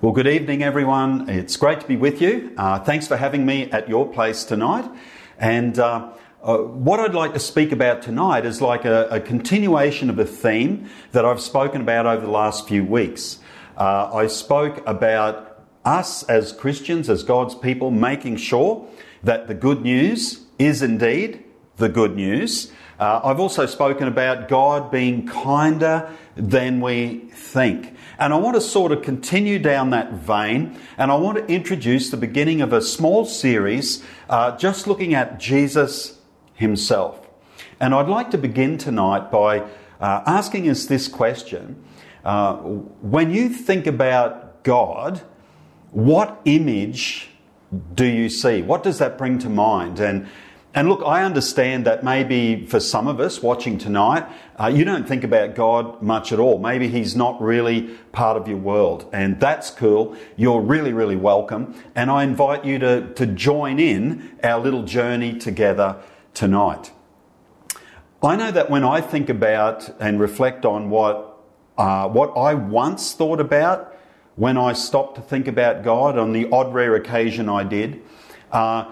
Well, good evening, everyone. It's great to be with you. Uh, thanks for having me at your place tonight. And uh, uh, what I'd like to speak about tonight is like a, a, continuation of a theme that I've spoken about over the last few weeks. Uh, I spoke about us as Christians, as God's people, making sure that the good news is indeed the good news. Uh, I've also spoken about God being kinder than we think. And I want to sort of continue down that vein, and I want to introduce the beginning of a small series uh, just looking at Jesus himself. And I'd like to begin tonight by uh, asking us this question uh, When you think about God, what image do you see? What does that bring to mind? And and look, I understand that maybe for some of us watching tonight, uh, you don't think about God much at all. Maybe He's not really part of your world. And that's cool. You're really, really welcome. And I invite you to, to join in our little journey together tonight. I know that when I think about and reflect on what, uh, what I once thought about when I stopped to think about God, on the odd rare occasion I did, uh,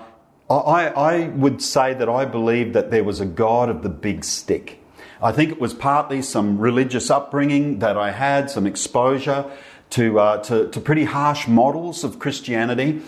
I, I would say that I believe that there was a God of the big stick. I think it was partly some religious upbringing that I had, some exposure to, uh, to, to, pretty harsh models of Christianity.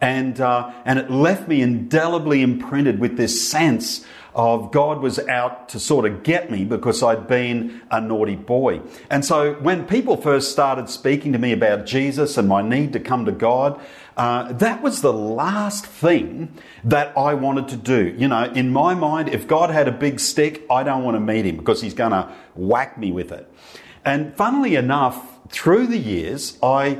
And, uh, and it left me indelibly imprinted with this sense of God was out to sort of get me because I'd been a naughty boy. And so when people first started speaking to me about Jesus and my need to come to God, uh, that was the last thing that I wanted to do. You know, in my mind, if God had a big stick, I don't want to meet him because he's going to whack me with it. And funnily enough, through the years, I,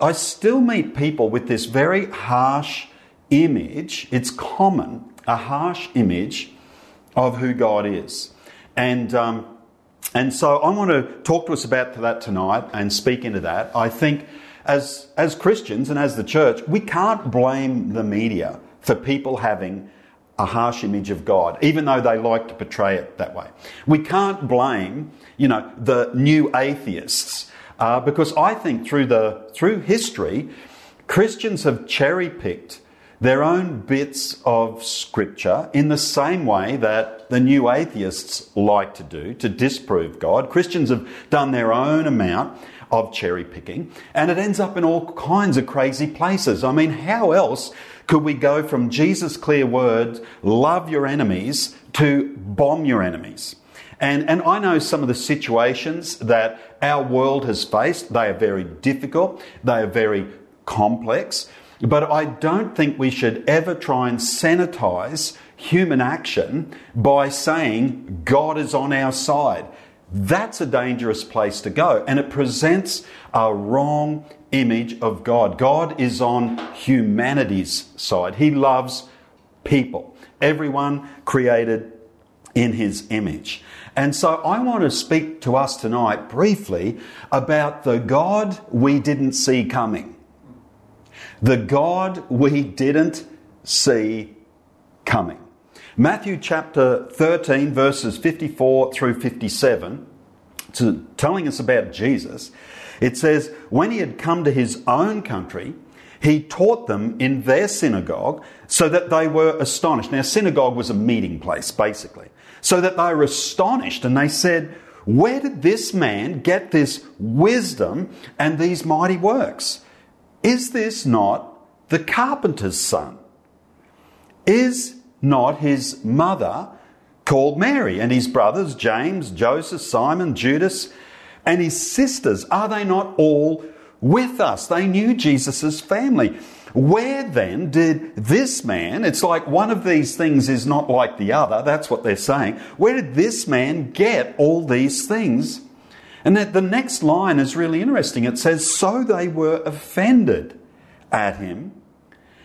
I still meet people with this very harsh image. It's common, a harsh image of who God is. And, um, and so I want to talk to us about that tonight and speak into that. I think as, as Christians and as the church, we can't blame the media for people having a harsh image of God, even though they like to portray it that way. We can't blame, you know, the new atheists, uh, because I think through the through history, Christians have cherry picked their own bits of scripture in the same way that the new atheists like to do to disprove God. Christians have done their own amount of cherry picking and it ends up in all kinds of crazy places. I mean, how else could we go from Jesus' clear words, love your enemies, to bomb your enemies? And, and I know some of the situations that our world has faced. They are very difficult. They are very complex. But I don't think we should ever try and sanitize human action by saying God is on our side. That's a dangerous place to go, and it presents a wrong image of God. God is on humanity's side. He loves people, everyone created in His image. And so I want to speak to us tonight briefly about the God we didn't see coming. The God we didn't see coming. Matthew chapter 13, verses 54 through 57, to telling us about Jesus, it says, When he had come to his own country, he taught them in their synagogue so that they were astonished. Now, synagogue was a meeting place, basically. So that they were astonished and they said, Where did this man get this wisdom and these mighty works? Is this not the carpenter's son? Is not his mother called Mary and his brothers James, Joseph, Simon, Judas, and his sisters? Are they not all with us? They knew Jesus' family. Where then did this man, it's like one of these things is not like the other, that's what they're saying. Where did this man get all these things? And that the next line is really interesting. It says, So they were offended at him.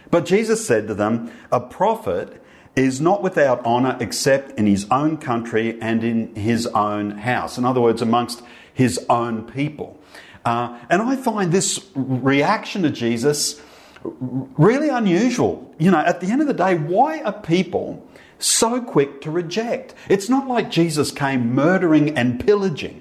But Jesus said to them, A prophet is not without honour except in his own country and in his own house. In other words, amongst his own people. Uh, and I find this reaction to Jesus really unusual. You know, at the end of the day, why are people so quick to reject? It's not like Jesus came murdering and pillaging.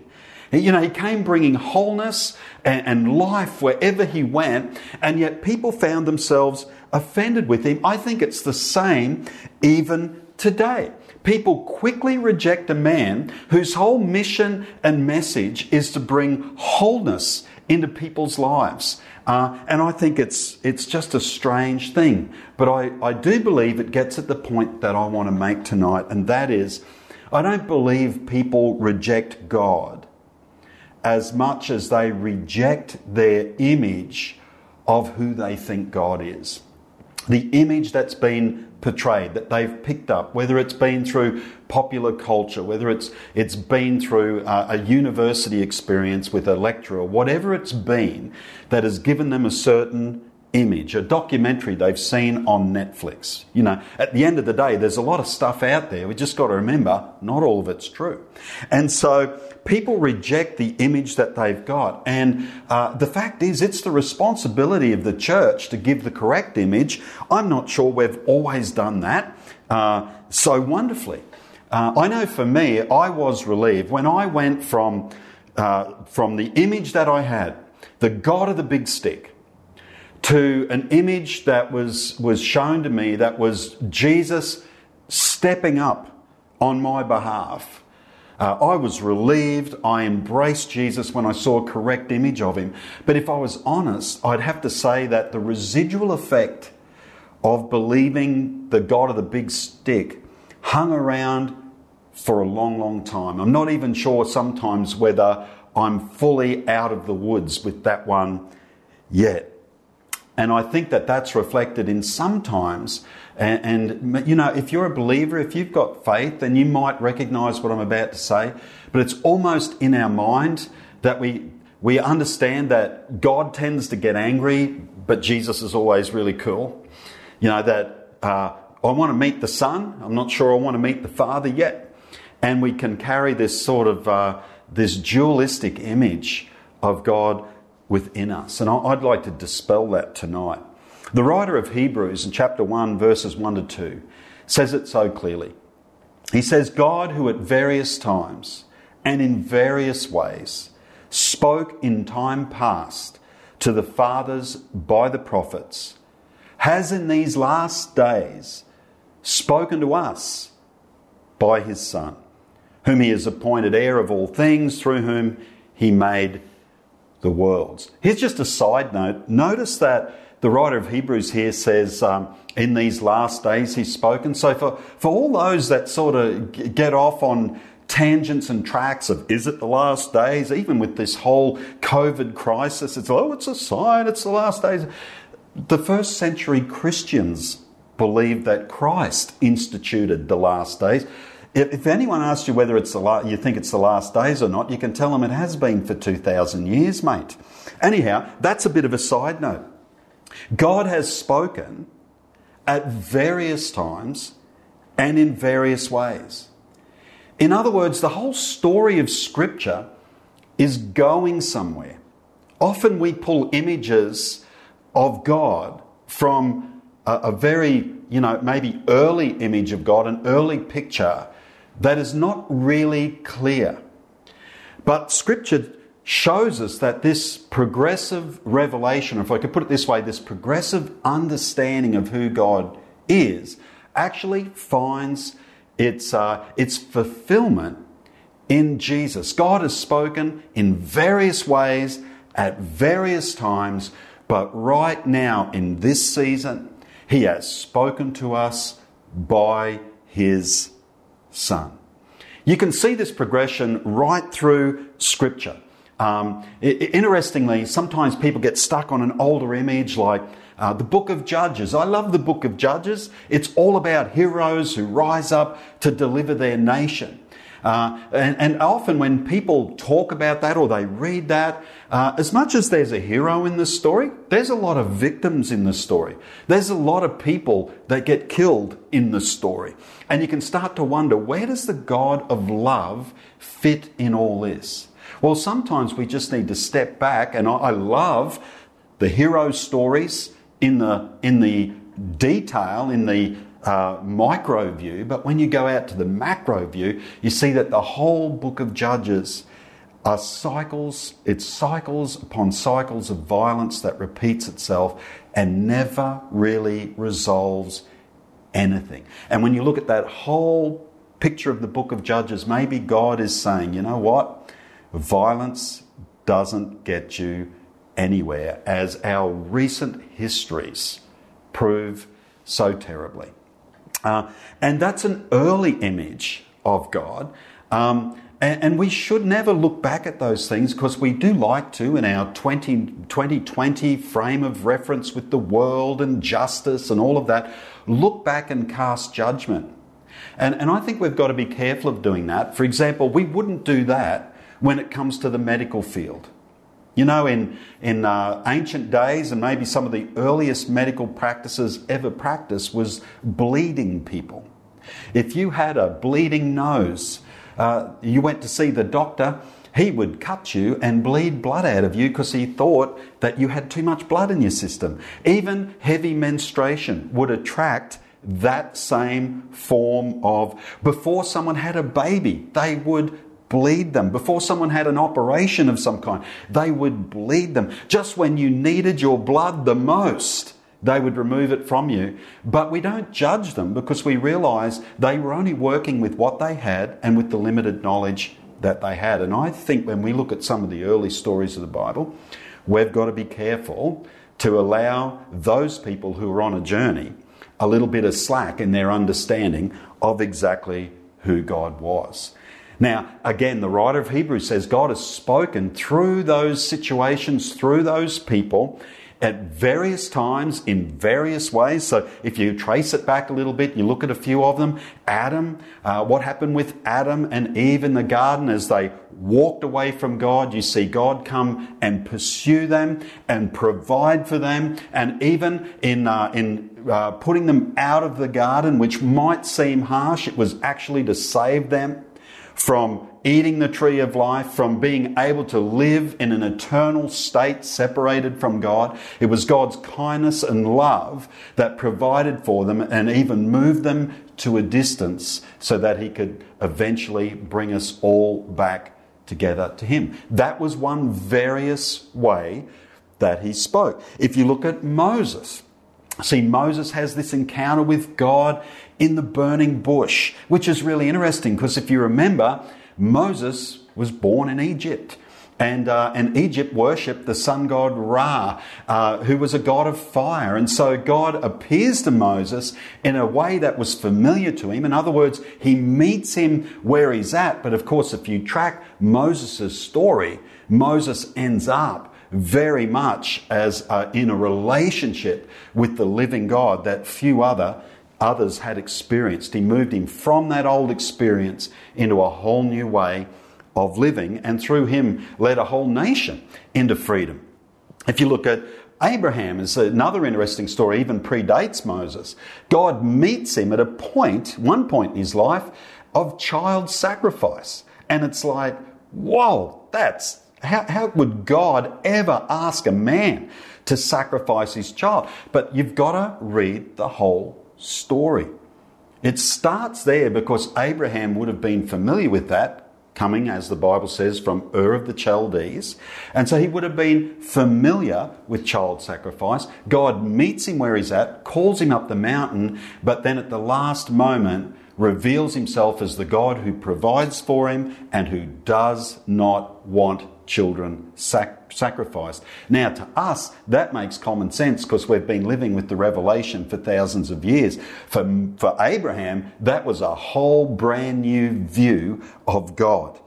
You know, he came bringing wholeness and, and life wherever he went, and yet people found themselves offended with him. I think it's the same even today. People quickly reject a man whose whole mission and message is to bring wholeness into people's lives. Uh, and I think it's, it's just a strange thing. But I, I do believe it gets at the point that I want to make tonight, and that is I don't believe people reject God as much as they reject their image of who they think God is. The image that's been portrayed, that they've picked up, whether it's been through popular culture, whether it's, it's been through a, a university experience with a lecturer, whatever it's been that has given them a certain image, a documentary they've seen on Netflix. You know, at the end of the day, there's a lot of stuff out there. We just got to remember not all of it's true. And so people reject the image that they've got. And uh, the fact is, it's the responsibility of the church to give the correct image. I'm not sure we've always done that uh, so wonderfully. Uh, I know for me, I was relieved when I went from, uh, from the image that I had, the God of the big stick, to an image that was, was shown to me that was Jesus stepping up on my behalf. Uh, I was relieved. I embraced Jesus when I saw a correct image of him. But if I was honest, I'd have to say that the residual effect of believing the God of the big stick hung around for a long, long time. I'm not even sure sometimes whether I'm fully out of the woods with that one yet. And I think that that's reflected in sometimes, and, and, you know, if you're a believer, if you've got faith, then you might recognize what I'm about to say. But it's almost in our mind that we, we understand that God tends to get angry, but Jesus is always really cool. You know, that uh, I want to meet the Son, I'm not sure I want to meet the Father yet. And we can carry this sort of uh, this dualistic image of God within us. And I'd like to dispel that tonight. The writer of Hebrews in chapter 1, verses 1 to 2, says it so clearly. He says, God, who at various times and in various ways spoke in time past to the fathers by the prophets, has in these last days spoken to us by his Son, whom he has appointed heir of all things, through whom he made the worlds. Here's just a side note. Notice that the writer of Hebrews here says, um, in these last days he's spoken. So for, for all those that sort of get off on tangents and tracks of is it the last days, even with this whole COVID crisis, it's, oh, it's a sign, it's the last days. The first century Christians believed that Christ instituted the last days. If anyone asks you whether it's the la- you think it's the last days or not, you can tell them it has been for 2,000 years, mate. Anyhow, that's a bit of a side note. God has spoken at various times and in various ways. In other words, the whole story of Scripture is going somewhere. Often we pull images of God from a, a, very, you know, maybe early image of God, an early picture, that is not really clear. But Scripture shows us that this progressive revelation, if I could put it this way, this progressive understanding of who God is, actually finds its, uh, its fulfillment in Jesus. God has spoken in various ways at various times, but right now in this season, He has spoken to us by His Son. You can see this progression right through Scripture. Um, it, interestingly, sometimes people get stuck on an older image like uh, the book of Judges. I love the book of Judges. It's all about heroes who rise up to deliver their nation. Uh, and, and, often when people talk about that or they read that, uh, as much as there's a hero in the story, there's a lot of victims in the story. There's a lot of people that get killed in the story. And you can start to wonder where does the God of love fit in all this? Well, sometimes we just need to step back, and I, I love the hero stories in the, in the detail, in the uh, micro view, but when you go out to the macro view, you see that the whole book of Judges are cycles, it's cycles upon cycles of violence that repeats itself and never really resolves anything. And when you look at that whole picture of the book of Judges, maybe God is saying, you know what? Violence doesn't get you anywhere, as our recent histories prove so terribly. Uh, and that's an early image of God. Um, and, and, we should never look back at those things because we do like to, in our 20, 2020 frame of reference with the world and justice and all of that, look back and cast judgment. And, and I think we've got to be careful of doing that. For example, we wouldn't do that when it comes to the medical field. You know, in, in uh, ancient days, and maybe some of the earliest medical practices ever practiced was bleeding people. If you had a bleeding nose, uh, you went to see the doctor, he would cut you and bleed blood out of you because he thought that you had too much blood in your system. Even heavy menstruation would attract that same form of. Before someone had a baby, they would bleed them. Before someone had an operation of some kind, they would bleed them. Just when you needed your blood the most, they would remove it from you. But we don't judge them because we realize they were only working with what they had and with the limited knowledge that they had. And I think when we look at some of the early stories of the Bible, we've got to be careful to allow those people who are on a journey a little bit of slack in their understanding of exactly who God was. Now, again, the writer of Hebrews says God has spoken through those situations, through those people at various times in various ways. So if you trace it back a little bit, you look at a few of them. Adam, uh, what happened with Adam and Eve in the garden as they walked away from God? You see God come and pursue them and provide for them. And even in, uh, in uh, putting them out of the garden, which might seem harsh, it was actually to save them from eating the tree of life, from being able to live in an eternal state separated from God. It was God's kindness and love that provided for them and even moved them to a distance so that He could eventually bring us all back together to Him. That was one various way that He spoke. If you look at Moses, See, Moses has this encounter with God in the burning bush, which is really interesting because if you remember, Moses was born in Egypt. And, uh, and Egypt worshipped the sun god Ra, uh, who was a god of fire. And so God appears to Moses in a way that was familiar to him. In other words, he meets him where he's at. But of course, if you track Moses' story, Moses ends up very much as uh, in a relationship with the living God that few other others had experienced. He moved him from that old experience into a whole new way of living, and through him led a whole nation into freedom. If you look at Abraham is another interesting story, even predates Moses. God meets him at a point, one point in his life, of child sacrifice. And it's like, whoa, that's how, how would God ever ask a man to sacrifice his child? But you've got to read the whole story. It starts there because Abraham would have been familiar with that, coming, as the Bible says, from Ur of the Chaldees. And so he would have been familiar with child sacrifice. God meets him where he's at, calls him up the mountain, but then at the last moment reveals himself as the God who provides for him and who does not want children sac- sacrificed. Now, to us, that makes common sense because we've been living with the revelation for thousands of years. For, for Abraham, that was a whole brand new view of God.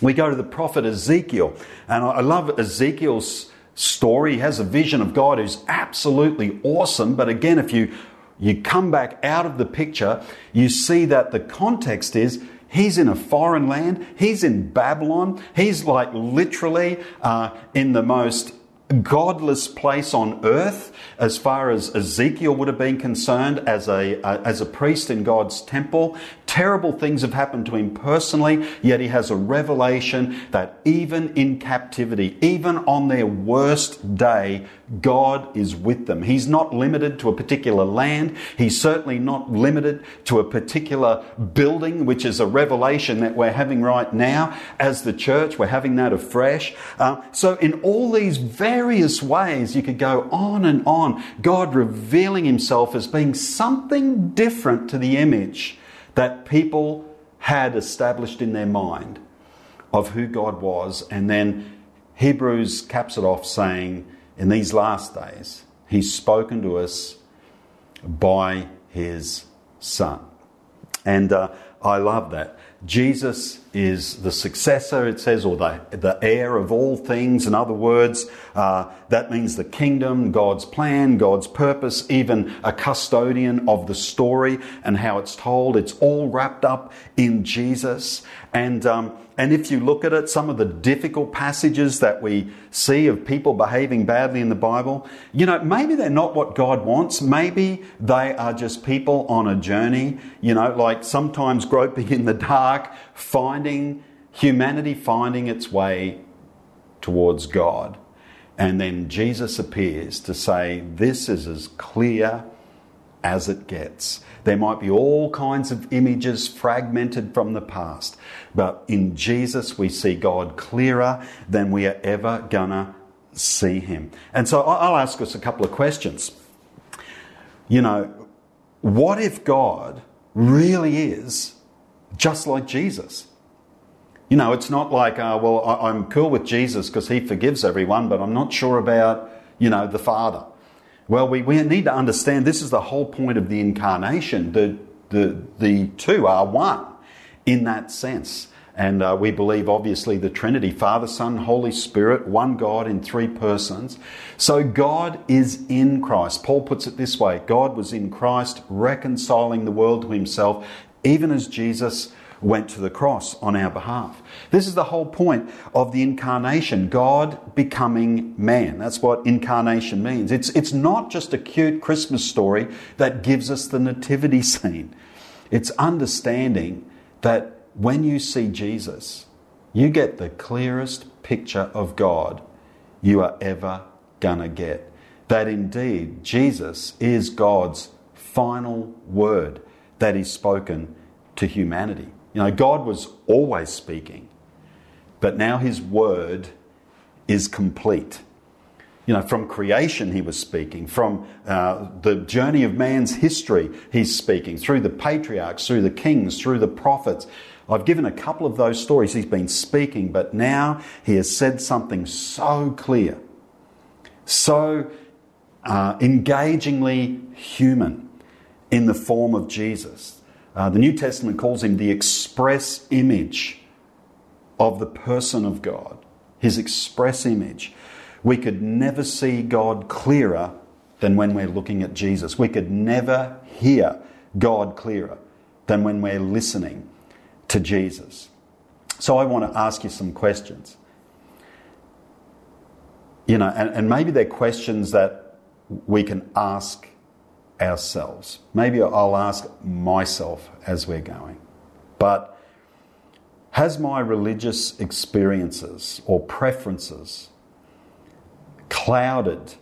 We go to the prophet Ezekiel, and I love Ezekiel's story. He has a vision of God who's absolutely awesome, but again, if you you come back out of the picture, you see that the context is He's in a foreign land. He's in Babylon. He's like literally uh, in the most godless place on earth as far as Ezekiel would have been concerned as a, uh, as a priest in God's temple. Terrible things have happened to him personally, yet he has a revelation that even in captivity, even on their worst day, God is with them. He's not limited to a particular land. He's certainly not limited to a particular building, which is a revelation that we're having right now as the church. We're having that afresh. Uh, so, in all these various ways, you could go on and on. God revealing Himself as being something different to the image that people had established in their mind of who God was. And then Hebrews caps it off saying, in these last days, He's spoken to us by His Son. And uh, I love that. Jesus is the successor, it says, or the, the heir of all things. In other words, uh, that means the kingdom, God's plan, God's purpose, even a custodian of the story and how it's told. It's all wrapped up in Jesus. And um, and if you look at it, some of the difficult passages that we see of people behaving badly in the Bible, you know, maybe they're not what God wants. Maybe they are just people on a journey, you know, like sometimes groping in the dark, finding humanity finding its way towards God. And then Jesus appears to say, This is as clear as it gets. There might be all kinds of images fragmented from the past, but in Jesus we see God clearer than we are ever gonna see Him. And so I'll ask us a couple of questions. You know, what if God really is just like Jesus? You know, it's not like, uh, well, I'm cool with Jesus because he forgives everyone, but I'm not sure about, you know, the Father. Well, we, we need to understand this is the whole point of the incarnation. The, the, the two are one in that sense. And uh, we believe, obviously, the Trinity Father, Son, Holy Spirit, one God in three persons. So God is in Christ. Paul puts it this way God was in Christ, reconciling the world to himself, even as Jesus went to the cross on our behalf. This is the whole point of the incarnation God becoming man. That's what incarnation means. It's, it's not just a cute Christmas story that gives us the nativity scene, it's understanding that when you see Jesus, you get the clearest picture of God you are ever gonna get. That indeed Jesus is God's final word that is spoken to humanity. You know, God was always speaking, but now His word is complete. You know, from creation he was speaking, from uh, the journey of man's history he's speaking, through the patriarchs, through the kings, through the prophets. I've given a couple of those stories he's been speaking, but now he has said something so clear, so uh, engagingly human in the form of Jesus uh, the New Testament calls him the express image of the person of God, his express image. We could never see God clearer than when we're looking at Jesus. We could never hear God clearer than when we're listening to Jesus. So I want to ask you some questions. You know, and, and maybe they're questions that we can ask ourselves. Maybe I'll ask myself as we're going. But has my religious experiences or preferences clouded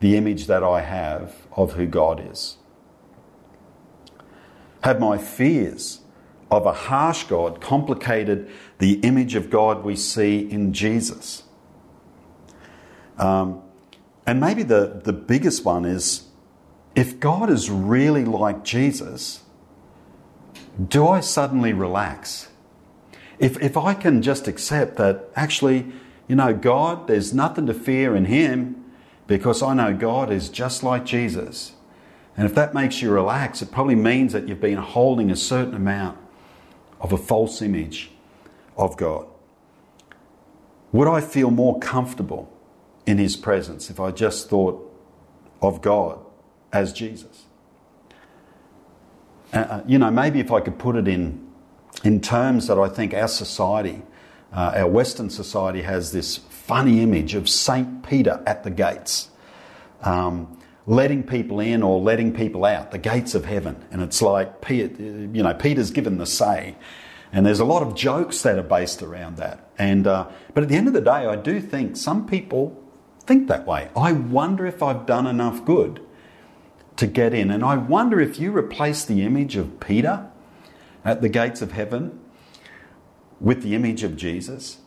the image that I have of who God is? Have my fears of a harsh God complicated the image of God we see in Jesus? Um, and maybe the, the biggest one is if God is really like Jesus, do I suddenly relax? If, if I can just accept that actually, you know, God, there's nothing to fear in Him because I know God is just like Jesus. And if that makes you relax, it probably means that you've been holding a certain amount of a false image of God. Would I feel more comfortable in His presence if I just thought of God as Jesus. Uh, uh, you know, maybe if I could put it in, in terms that I think our society, uh, our Western society, has this funny image of St. Peter at the gates, um, letting people in or letting people out, the gates of heaven. And it's like, you know, Peter's given the say. And there's a lot of jokes that are based around that. And, uh, but at the end of the day, I do think some people think that way. I wonder if I've done enough good to get in. And I wonder if you replace the image of Peter at the gates of heaven with the image of Jesus,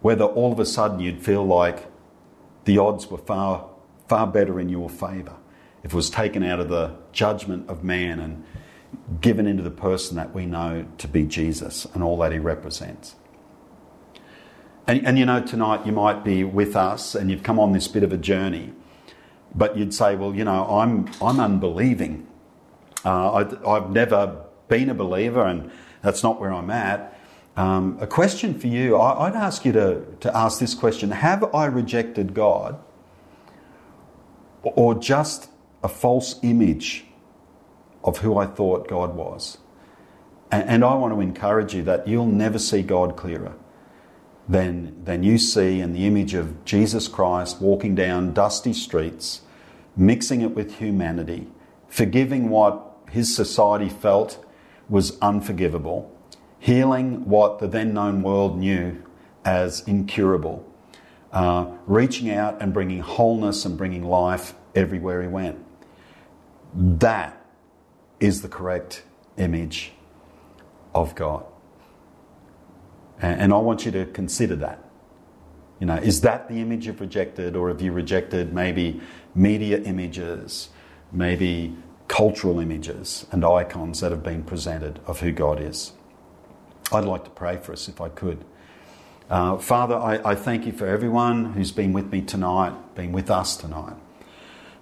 whether all of a sudden you'd feel like the odds were far, far better in your favour if it was taken out of the judgment of man and given into the person that we know to be Jesus and all that he represents. And, and you know, tonight you might be with us and you've come on this bit of a journey but you'd say, well, you know, I'm, I'm unbelieving. Uh, I, have never been a believer, and that's not where I'm at. Um, a question for you I, I'd ask you to, to ask this question Have I rejected God, or just a false image of who I thought God was? And, and I want to encourage you that you'll never see God clearer than, than you see in the image of Jesus Christ walking down dusty streets mixing it with humanity, forgiving what his society felt was unforgivable, healing what the then known world knew as incurable, uh, reaching out and bringing wholeness and bringing life everywhere he went. That is the correct image of God. And, I want you to consider that. You know, is that the image you've rejected, or have you rejected maybe media images, maybe cultural images and icons that have been presented of who God is? I'd like to pray for us if I could. Uh, Father, I, I, thank you for everyone who's been with me tonight, been with us tonight.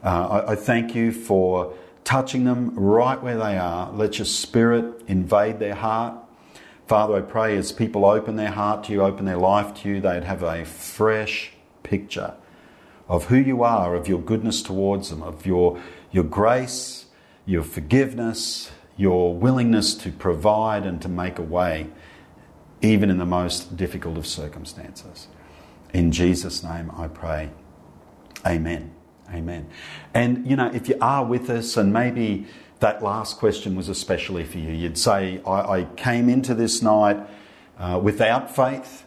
Uh, I, I thank you for touching them right where they are. Let your spirit invade their heart Father, I pray as people open their heart to you, open their life to you, they'd have a fresh picture of who you are, of your goodness towards them, of your, your grace, your forgiveness, your willingness to provide and to make a way, even in the most difficult of circumstances. In Jesus' name I pray. Amen. Amen. And, you know, if you are with us and maybe that last question was especially for you. You'd say, I, I came into this night uh, without faith,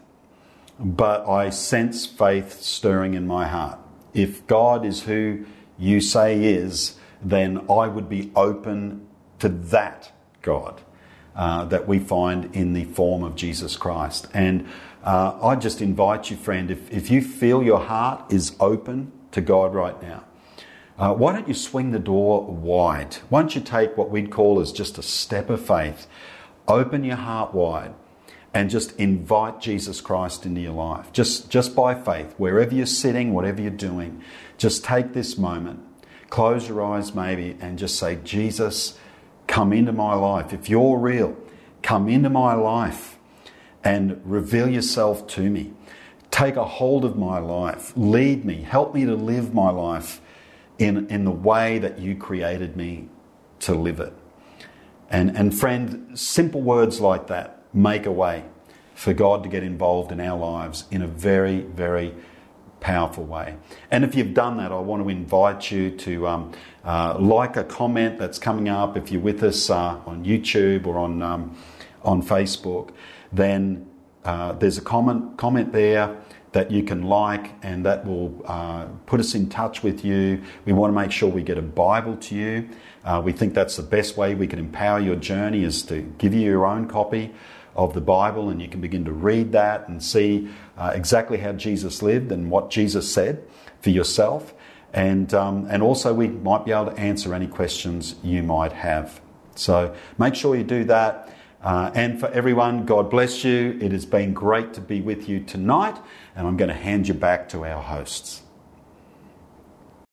but I sense faith stirring in my heart. If God is who you say is, then I would be open to that God uh, that we find in the form of Jesus Christ. And uh, I just invite you, friend, if, if you feel your heart is open to God right now, uh, why don't you swing the door wide? Why don't you take what we'd call as just a step of faith, open your heart wide, and just invite Jesus Christ into your life, just, just by faith, wherever you're sitting, whatever you're doing, just take this moment, close your eyes maybe, and just say, Jesus, come into my life. If you're real, come into my life and reveal yourself to me. Take a hold of my life. Lead me. Help me to live my life in, in the way that you created me to live it. And, and friend, simple words like that make a way for God to get involved in our lives in a very, very powerful way. And if you've done that, I want to invite you to um, uh, like a comment that's coming up. If you're with us uh, on YouTube or on, um, on Facebook, then uh, there's a comment, comment there that you can like, and that will uh, put us in touch with you. We want to make sure we get a Bible to you. Uh, we think that's the best way we can empower your journey is to give you your own copy of the Bible, and you can begin to read that and see uh, exactly how Jesus lived and what Jesus said for yourself. And, um, and also, we might be able to answer any questions you might have. So make sure you do that. Uh, and for everyone, God bless you. It has been great to be with you tonight, and I'm going to hand you back to our hosts.